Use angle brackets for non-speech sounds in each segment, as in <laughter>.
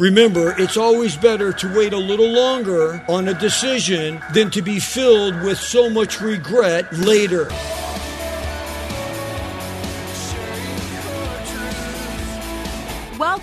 Remember, it's always better to wait a little longer on a decision than to be filled with so much regret later.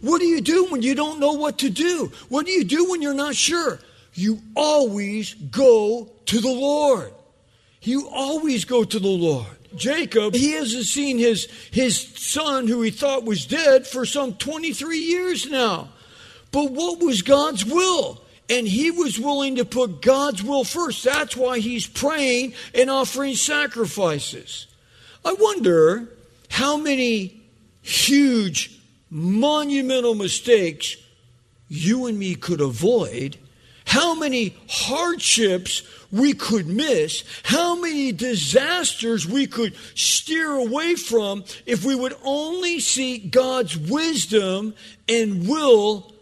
What do you do when you don't know what to do? What do you do when you're not sure? You always go to the Lord. You always go to the Lord. Jacob, he hasn't seen his, his son who he thought was dead for some 23 years now. But what was God's will? And he was willing to put God's will first. That's why he's praying and offering sacrifices. I wonder how many huge monumental mistakes you and me could avoid, how many hardships we could miss, how many disasters we could steer away from if we would only seek God's wisdom and will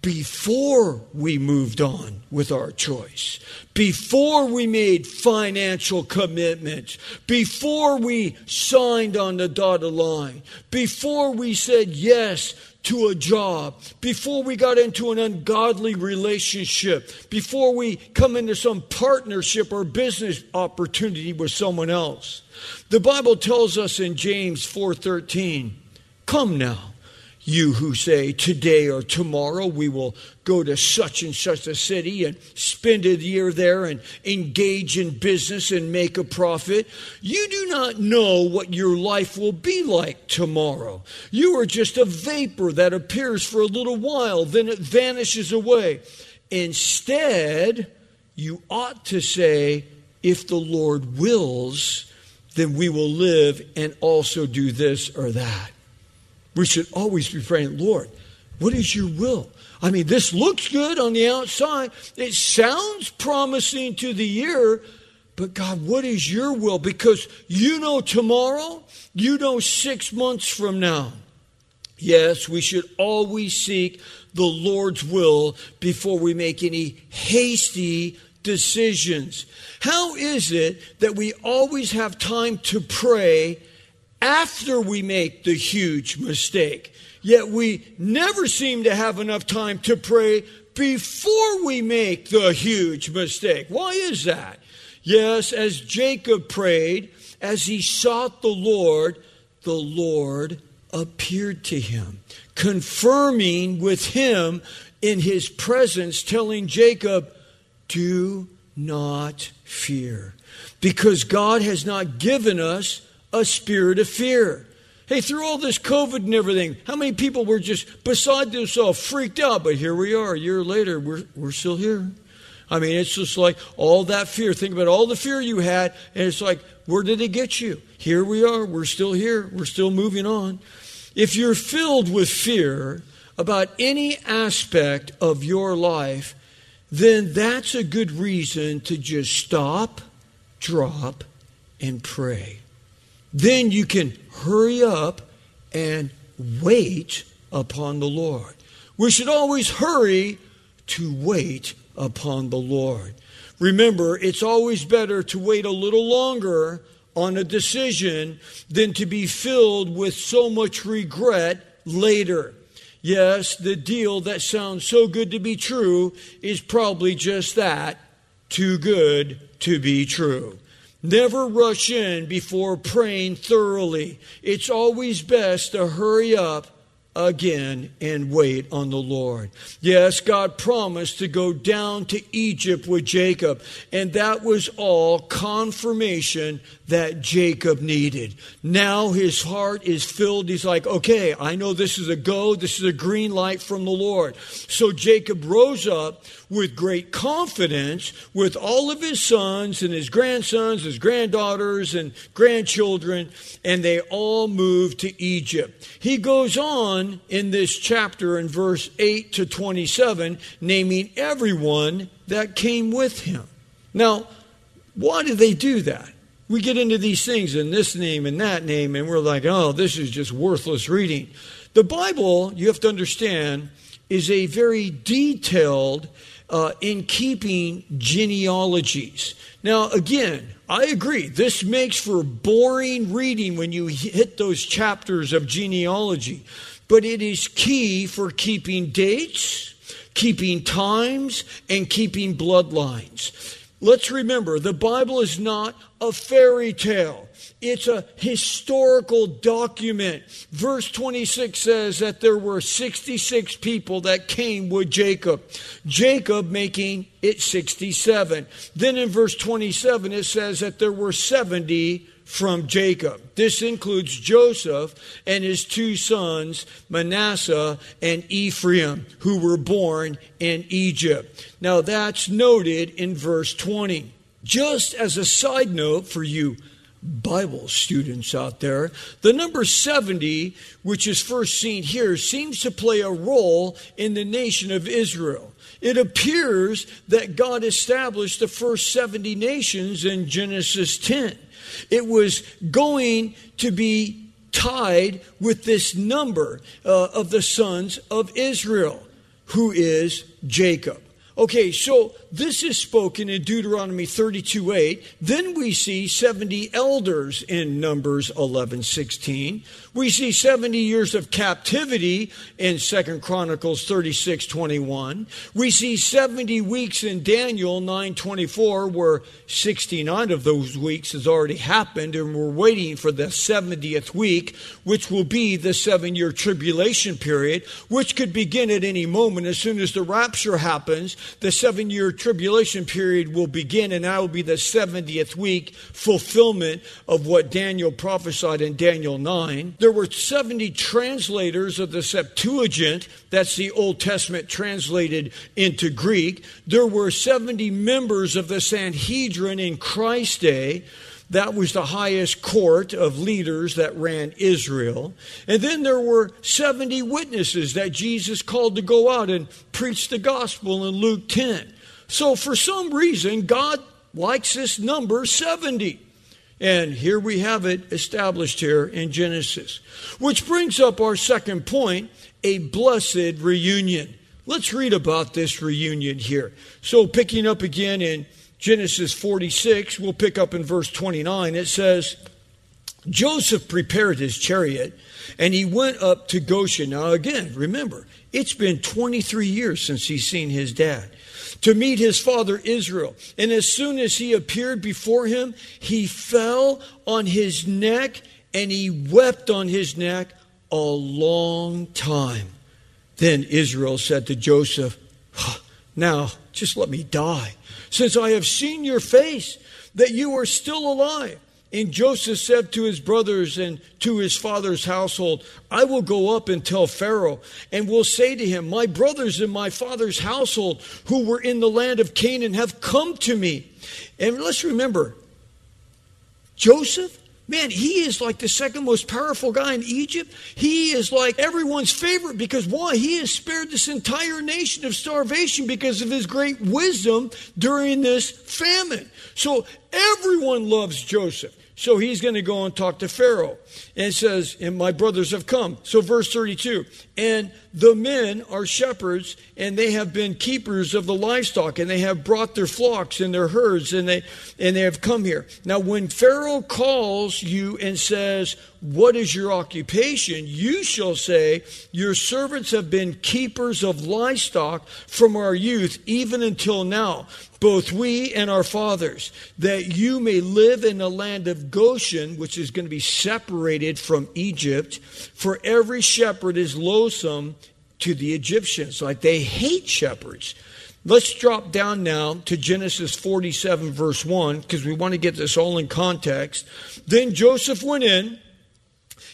before we moved on with our choice, before we made financial commitments, before we signed on the dotted line, before we said yes to a job, before we got into an ungodly relationship, before we come into some partnership or business opportunity with someone else. The Bible tells us in James 4:13, "Come now, you who say today or tomorrow we will go to such and such a city and spend a year there and engage in business and make a profit. You do not know what your life will be like tomorrow. You are just a vapor that appears for a little while, then it vanishes away. Instead, you ought to say, if the Lord wills, then we will live and also do this or that. We should always be praying, Lord, what is your will? I mean, this looks good on the outside. It sounds promising to the ear, but God, what is your will? Because you know tomorrow, you know six months from now. Yes, we should always seek the Lord's will before we make any hasty decisions. How is it that we always have time to pray after we make the huge mistake. Yet we never seem to have enough time to pray before we make the huge mistake. Why is that? Yes, as Jacob prayed, as he sought the Lord, the Lord appeared to him, confirming with him in his presence, telling Jacob, Do not fear, because God has not given us a spirit of fear. Hey, through all this COVID and everything, how many people were just beside themselves, freaked out? But here we are, a year later, we're, we're still here. I mean, it's just like all that fear. Think about all the fear you had, and it's like, where did it get you? Here we are, we're still here, we're still moving on. If you're filled with fear about any aspect of your life, then that's a good reason to just stop, drop, and pray then you can hurry up and wait upon the Lord. We should always hurry to wait upon the Lord. Remember, it's always better to wait a little longer on a decision than to be filled with so much regret later. Yes, the deal that sounds so good to be true is probably just that too good to be true. Never rush in before praying thoroughly. It's always best to hurry up again and wait on the Lord. Yes, God promised to go down to Egypt with Jacob, and that was all confirmation that Jacob needed. Now his heart is filled. He's like, okay, I know this is a go, this is a green light from the Lord. So Jacob rose up with great confidence with all of his sons and his grandsons, his granddaughters, and grandchildren, and they all moved to Egypt. He goes on in this chapter in verse 8 to 27, naming everyone that came with him. Now, why did they do that? We get into these things in this name and that name, and we're like, oh, this is just worthless reading. The Bible, you have to understand, is a very detailed uh, in keeping genealogies. Now, again, I agree. This makes for boring reading when you hit those chapters of genealogy, but it is key for keeping dates, keeping times, and keeping bloodlines. Let's remember the Bible is not a fairy tale. It's a historical document. Verse 26 says that there were 66 people that came with Jacob. Jacob making it 67. Then in verse 27 it says that there were 70 from Jacob. This includes Joseph and his two sons, Manasseh and Ephraim, who were born in Egypt. Now that's noted in verse 20. Just as a side note for you Bible students out there, the number 70, which is first seen here, seems to play a role in the nation of Israel. It appears that God established the first 70 nations in Genesis 10. It was going to be tied with this number uh, of the sons of Israel, who is Jacob. Okay, so this is spoken in Deuteronomy 32 8. Then we see 70 elders in Numbers 11 16. We see 70 years of captivity in 2 Chronicles 36 21. We see 70 weeks in Daniel 9 24, where 69 of those weeks has already happened, and we're waiting for the 70th week, which will be the seven year tribulation period, which could begin at any moment. As soon as the rapture happens, the seven year tribulation period will begin, and that will be the 70th week fulfillment of what Daniel prophesied in Daniel 9 there were 70 translators of the Septuagint, that's the Old Testament translated into Greek. There were 70 members of the Sanhedrin in Christ's day. That was the highest court of leaders that ran Israel. And then there were 70 witnesses that Jesus called to go out and preach the gospel in Luke 10. So, for some reason, God likes this number 70. And here we have it established here in Genesis. Which brings up our second point a blessed reunion. Let's read about this reunion here. So, picking up again in Genesis 46, we'll pick up in verse 29. It says, Joseph prepared his chariot and he went up to Goshen. Now, again, remember, it's been 23 years since he's seen his dad to meet his father Israel. And as soon as he appeared before him, he fell on his neck and he wept on his neck a long time. Then Israel said to Joseph, Now just let me die, since I have seen your face, that you are still alive. And Joseph said to his brothers and to his father's household, I will go up and tell Pharaoh, and will say to him, My brothers and my father's household who were in the land of Canaan have come to me. And let's remember, Joseph, man, he is like the second most powerful guy in Egypt. He is like everyone's favorite because why? He has spared this entire nation of starvation because of his great wisdom during this famine. So everyone loves Joseph. So he's going to go and talk to Pharaoh. And says, And my brothers have come. So, verse 32 And the men are shepherds, and they have been keepers of the livestock, and they have brought their flocks and their herds, and they, and they have come here. Now, when Pharaoh calls you and says, What is your occupation? you shall say, Your servants have been keepers of livestock from our youth, even until now both we and our fathers, that you may live in the land of Goshen, which is going to be separated from Egypt. For every shepherd is loaded loathsome to the Egyptians, like they hate shepherds. Let's drop down now to Genesis 47, verse 1, because we want to get this all in context. Then Joseph went in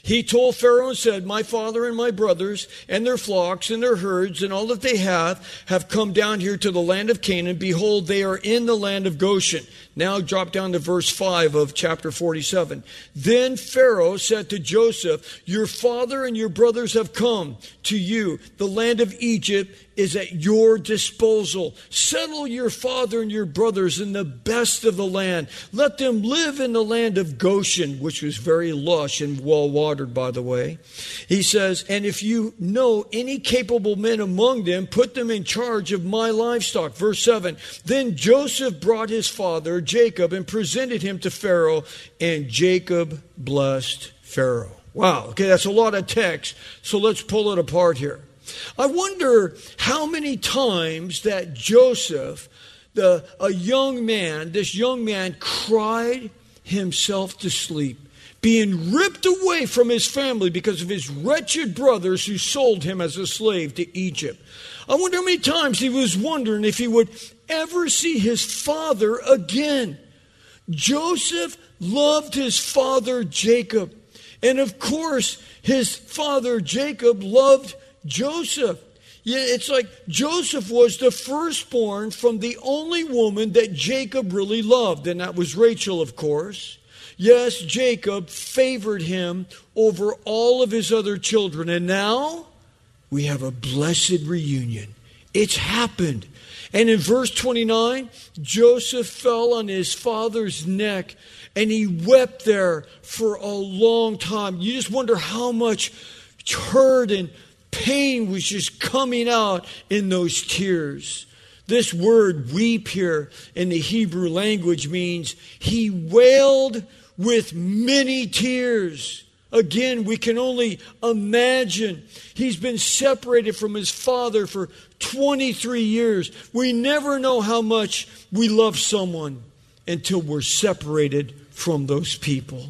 he told Pharaoh and said, My father and my brothers and their flocks and their herds and all that they have have come down here to the land of Canaan. Behold, they are in the land of Goshen. Now drop down to verse 5 of chapter 47. Then Pharaoh said to Joseph, Your father and your brothers have come to you. The land of Egypt is at your disposal. Settle your father and your brothers in the best of the land. Let them live in the land of Goshen, which was very lush and well watered, by the way. He says, And if you know any capable men among them, put them in charge of my livestock. Verse 7 Then Joseph brought his father, Jacob, and presented him to Pharaoh, and Jacob blessed Pharaoh. Wow, okay, that's a lot of text, so let's pull it apart here. I wonder how many times that Joseph, the, a young man, this young man cried himself to sleep, being ripped away from his family because of his wretched brothers who sold him as a slave to Egypt. I wonder how many times he was wondering if he would ever see his father again. Joseph loved his father Jacob. And of course, his father Jacob loved Joseph. It's like Joseph was the firstborn from the only woman that Jacob really loved, and that was Rachel, of course. Yes, Jacob favored him over all of his other children, and now we have a blessed reunion. It's happened. And in verse 29, Joseph fell on his father's neck and he wept there for a long time. You just wonder how much hurt and pain was just coming out in those tears. This word weep here in the Hebrew language means he wailed with many tears. Again, we can only imagine. He's been separated from his father for 23 years. We never know how much we love someone until we're separated from those people.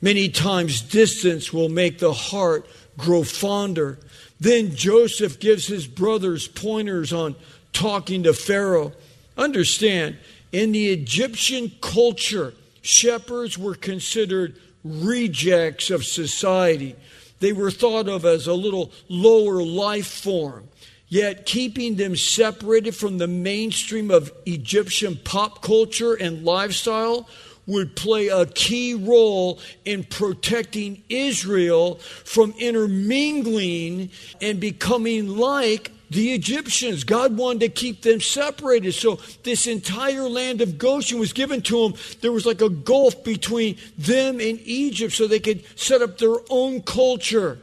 Many times, distance will make the heart grow fonder. Then Joseph gives his brothers pointers on talking to Pharaoh. Understand, in the Egyptian culture, shepherds were considered rejects of society. They were thought of as a little lower life form. Yet, keeping them separated from the mainstream of Egyptian pop culture and lifestyle would play a key role in protecting Israel from intermingling and becoming like the Egyptians. God wanted to keep them separated. So this entire land of Goshen was given to them. There was like a gulf between them and Egypt so they could set up their own culture.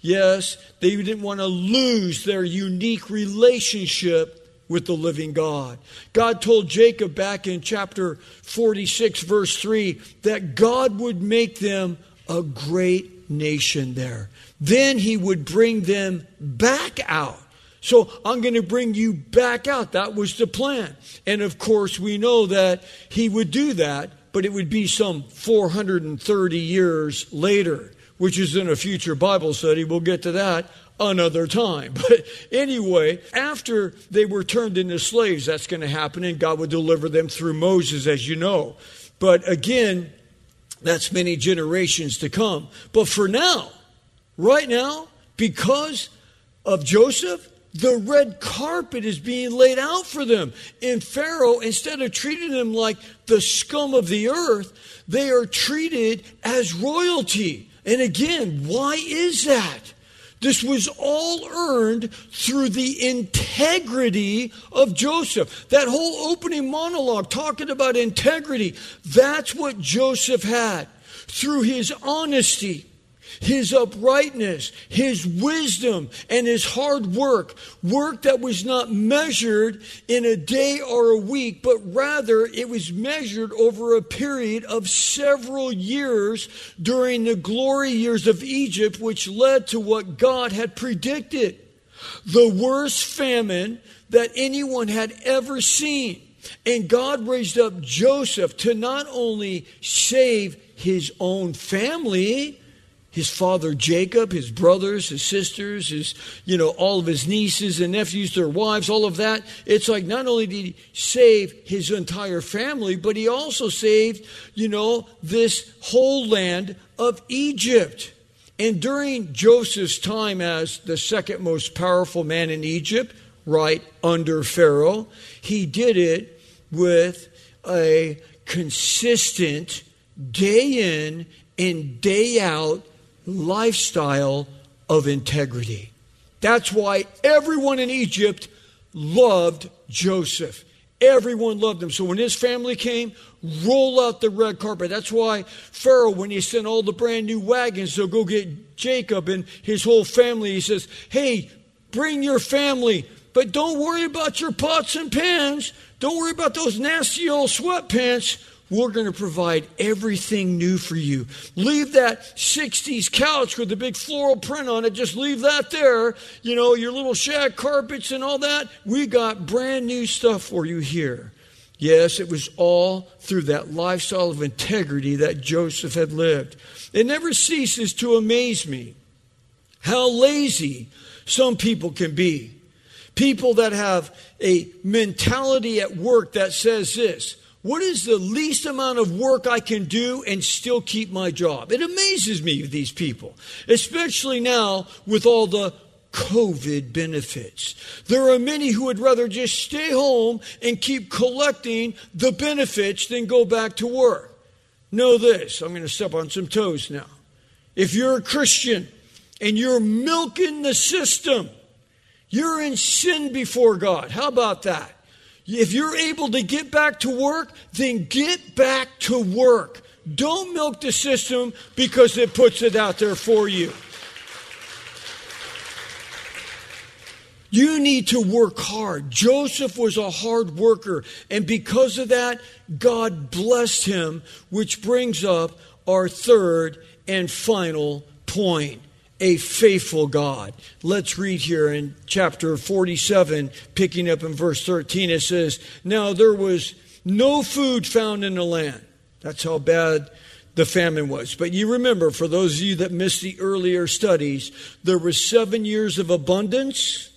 Yes, they didn't want to lose their unique relationship with the living God. God told Jacob back in chapter 46, verse 3, that God would make them a great nation there. Then he would bring them back out. So I'm going to bring you back out. That was the plan. And of course, we know that he would do that, but it would be some 430 years later, which is in a future Bible study. We'll get to that another time. <laughs> But anyway, after they were turned into slaves, that's going to happen, and God would deliver them through Moses, as you know. But again, that's many generations to come. But for now, right now, because of Joseph, the red carpet is being laid out for them. And Pharaoh, instead of treating them like the scum of the earth, they are treated as royalty. And again, why is that? This was all earned through the integrity of Joseph. That whole opening monologue talking about integrity, that's what Joseph had. Through his honesty, his uprightness, his wisdom, and his hard work. Work that was not measured in a day or a week, but rather it was measured over a period of several years during the glory years of Egypt, which led to what God had predicted the worst famine that anyone had ever seen. And God raised up Joseph to not only save his own family, his father Jacob, his brothers, his sisters, his, you know, all of his nieces and nephews, their wives, all of that. It's like not only did he save his entire family, but he also saved, you know, this whole land of Egypt. And during Joseph's time as the second most powerful man in Egypt, right under Pharaoh, he did it with a consistent day in and day out lifestyle of integrity. That's why everyone in Egypt loved Joseph. Everyone loved him. So when his family came, roll out the red carpet. That's why Pharaoh, when he sent all the brand new wagons to go get Jacob and his whole family, he says, Hey, bring your family, but don't worry about your pots and pans. Don't worry about those nasty old sweatpants. We're going to provide everything new for you. Leave that 60s couch with the big floral print on it. Just leave that there. You know, your little shag carpets and all that. We got brand new stuff for you here. Yes, it was all through that lifestyle of integrity that Joseph had lived. It never ceases to amaze me how lazy some people can be. People that have a mentality at work that says this what is the least amount of work I can do and still keep my job? It amazes me, these people, especially now with all the COVID benefits. There are many who would rather just stay home and keep collecting the benefits than go back to work. Know this, I'm going to step on some toes now. If you're a Christian and you're milking the system, you're in sin before God. How about that? If you're able to get back to work, then get back to work. Don't milk the system because it puts it out there for you. You need to work hard. Joseph was a hard worker, and because of that, God blessed him, which brings up our third and final point a faithful God. Let's read here in chapter 47, picking up in verse 13. It says, Now there was no food found in the land. That's how bad the famine was. But you remember, for those of you that missed the earlier studies, there was seven years of abundance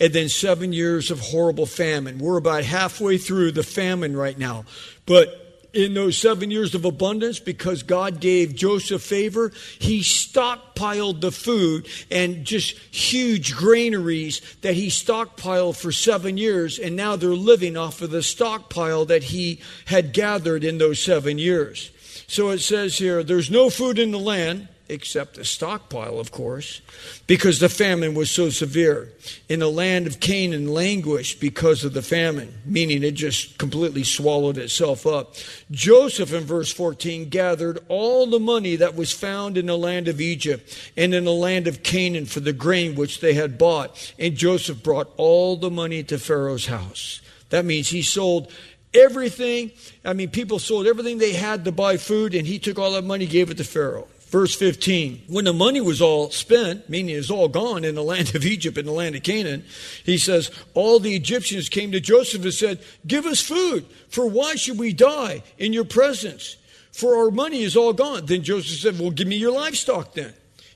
and then seven years of horrible famine. We're about halfway through the famine right now. But in those seven years of abundance, because God gave Joseph favor, he stockpiled the food and just huge granaries that he stockpiled for seven years. And now they're living off of the stockpile that he had gathered in those seven years. So it says here, there's no food in the land except a stockpile, of course, because the famine was so severe. In the land of Canaan, languished because of the famine, meaning it just completely swallowed itself up. Joseph, in verse 14, gathered all the money that was found in the land of Egypt and in the land of Canaan for the grain which they had bought. And Joseph brought all the money to Pharaoh's house. That means he sold everything. I mean, people sold everything they had to buy food, and he took all that money, gave it to Pharaoh. Verse 15, when the money was all spent, meaning it was all gone in the land of Egypt and the land of Canaan, he says, all the Egyptians came to Joseph and said, Give us food, for why should we die in your presence? For our money is all gone. Then Joseph said, Well, give me your livestock then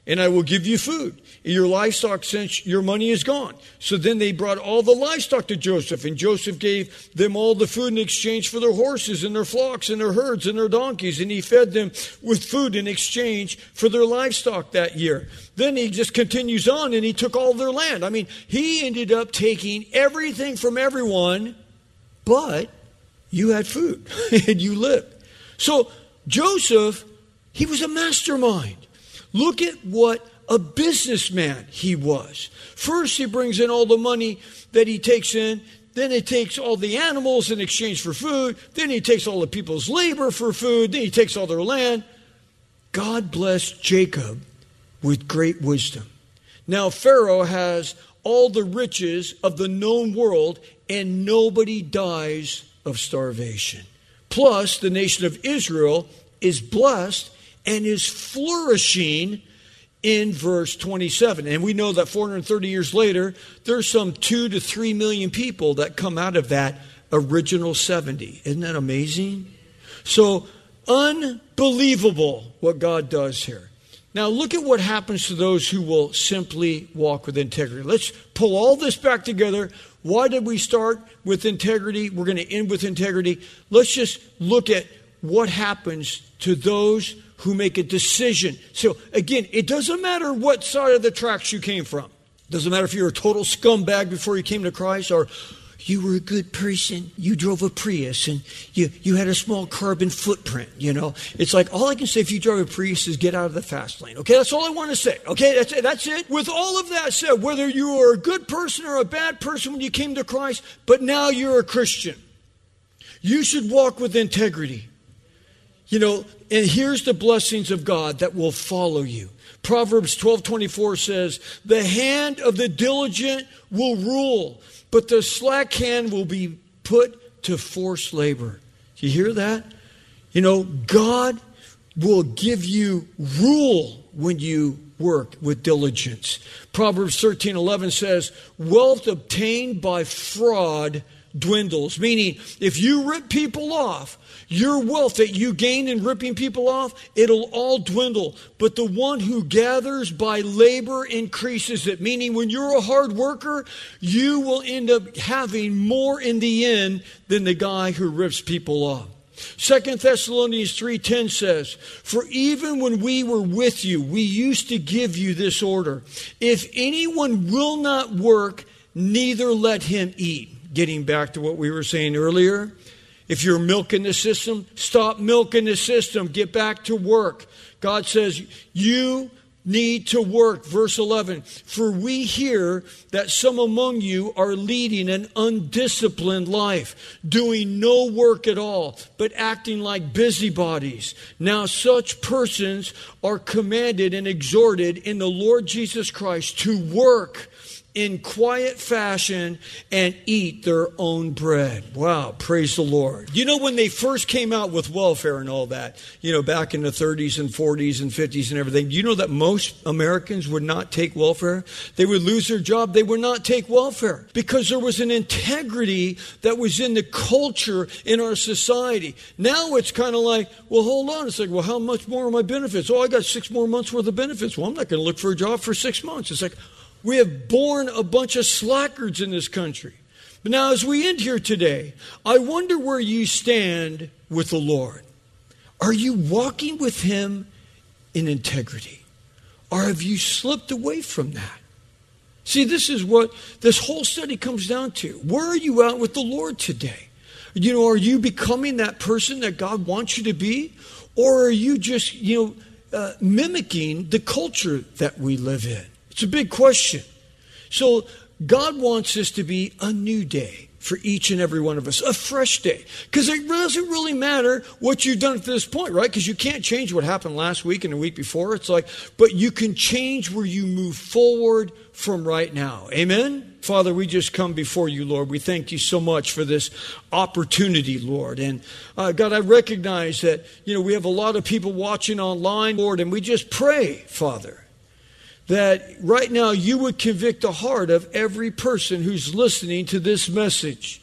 and I will give you food. Your livestock, since your money is gone. So then they brought all the livestock to Joseph, and Joseph gave them all the food in exchange for their horses and their flocks and their herds and their donkeys, and he fed them with food in exchange for their livestock that year. Then he just continues on and he took all their land. I mean, he ended up taking everything from everyone, but you had food <laughs> and you lived. So Joseph, he was a mastermind. Look at what a businessman he was. First, he brings in all the money that he takes in. Then he takes all the animals in exchange for food. Then he takes all the people's labor for food. Then he takes all their land. God blessed Jacob with great wisdom. Now, Pharaoh has all the riches of the known world, and nobody dies of starvation. Plus, the nation of Israel is blessed and is flourishing in verse 27. And we know that 430 years later, there's some two to three million people that come out of that original 70. Isn't that amazing? So, unbelievable what God does here. Now, look at what happens to those who will simply walk with integrity. Let's pull all this back together. Why did we start with integrity? We're going to end with integrity. Let's just look at what happens to those who make a decision. So, again, it doesn't matter what side of the tracks you came from. It Doesn't matter if you're a total scumbag before you came to Christ or you were a good person. You drove a Prius and you, you had a small carbon footprint, you know. It's like all I can say if you drive a Prius is get out of the fast lane. Okay, that's all I want to say. Okay, that's it. That's it. With all of that said, whether you were a good person or a bad person when you came to Christ, but now you're a Christian, you should walk with integrity. You know, and here's the blessings of God that will follow you. Proverbs 12:24 says, "The hand of the diligent will rule, but the slack hand will be put to forced labor. You hear that? You know, God will give you rule when you work with diligence. Proverbs 13 11 says, Wealth obtained by fraud dwindles. Meaning, if you rip people off, your wealth that you gain in ripping people off, it'll all dwindle. But the one who gathers by labor increases it. Meaning, when you're a hard worker, you will end up having more in the end than the guy who rips people off. Second Thessalonians 3:10 says, "For even when we were with you, we used to give you this order: if anyone will not work, neither let him eat." Getting back to what we were saying earlier, if you're milking the system, stop milking the system. Get back to work. God says, You need to work. Verse 11 For we hear that some among you are leading an undisciplined life, doing no work at all, but acting like busybodies. Now, such persons are commanded and exhorted in the Lord Jesus Christ to work in quiet fashion and eat their own bread. Wow, praise the Lord. You know, when they first came out with welfare and all that, you know, back in the 30s and 40s and 50s and everything, you know that most Americans would not take welfare? They would lose their job, they would not take welfare because there was an integrity that was in the culture in our society. Now it's kind of like, well, hold on. It's like, well, how much more are my benefits? Oh, I got six more months worth of benefits. Well, I'm not going to look for a job for six months. It's like, we have born a bunch of slackers in this country. But now, as we end here today, I wonder where you stand with the Lord. Are you walking with Him in integrity? Or have you slipped away from that? See, this is what this whole study comes down to. Where are you at with the Lord today? You know, are you becoming that person that God wants you to be? Or are you just, you know, uh, mimicking the culture that we live in? It's a big question. So, God wants this to be a new day for each and every one of us, a fresh day. Because it doesn't really matter what you've done at this point, right? Because you can't change what happened last week and the week before. It's like, but you can change where you move forward from right now. Amen? Father, we just come before you, Lord. We thank you so much for this opportunity, Lord. And uh, God, I recognize that, you know, we have a lot of people watching online, Lord, and we just pray, Father that right now you would convict the heart of every person who's listening to this message.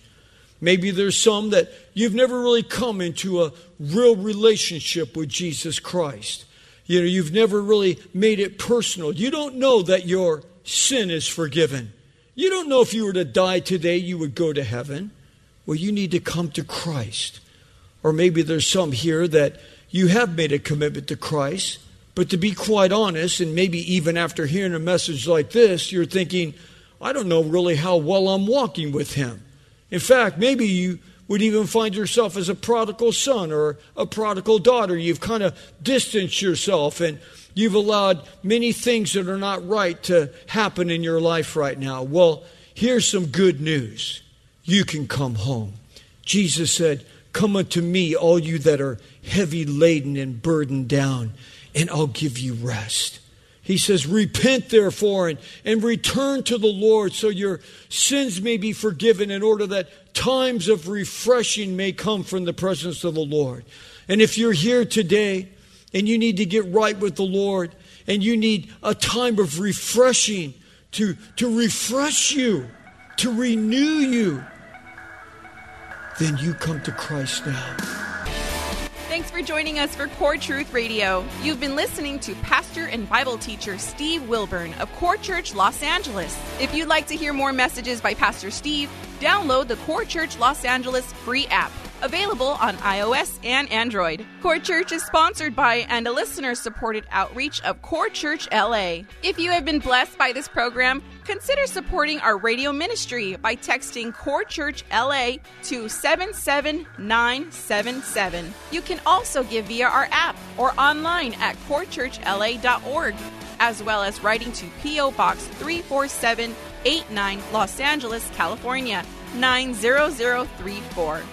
Maybe there's some that you've never really come into a real relationship with Jesus Christ. You know, you've never really made it personal. You don't know that your sin is forgiven. You don't know if you were to die today, you would go to heaven. Well, you need to come to Christ. Or maybe there's some here that you have made a commitment to Christ, but to be quite honest, and maybe even after hearing a message like this, you're thinking, I don't know really how well I'm walking with him. In fact, maybe you would even find yourself as a prodigal son or a prodigal daughter. You've kind of distanced yourself and you've allowed many things that are not right to happen in your life right now. Well, here's some good news. You can come home. Jesus said, Come unto me, all you that are heavy laden and burdened down and I'll give you rest. He says, Repent therefore and, and return to the Lord so your sins may be forgiven in order that times of refreshing may come from the presence of the Lord. And if you're here today and you need to get right with the Lord and you need a time of refreshing to, to refresh you, to renew you, then you come to Christ now. Thanks for joining us for Core Truth Radio. You've been listening to pastor and Bible teacher Steve Wilburn of Core Church Los Angeles. If you'd like to hear more messages by Pastor Steve, download the Core Church Los Angeles free app available on iOS and Android. Core Church is sponsored by and a listener supported outreach of Core Church LA. If you have been blessed by this program, consider supporting our radio ministry by texting Core Church LA to 77977. You can also give via our app or online at corechurchla.org, as well as writing to P.O. Box 34789, Los Angeles, California 90034.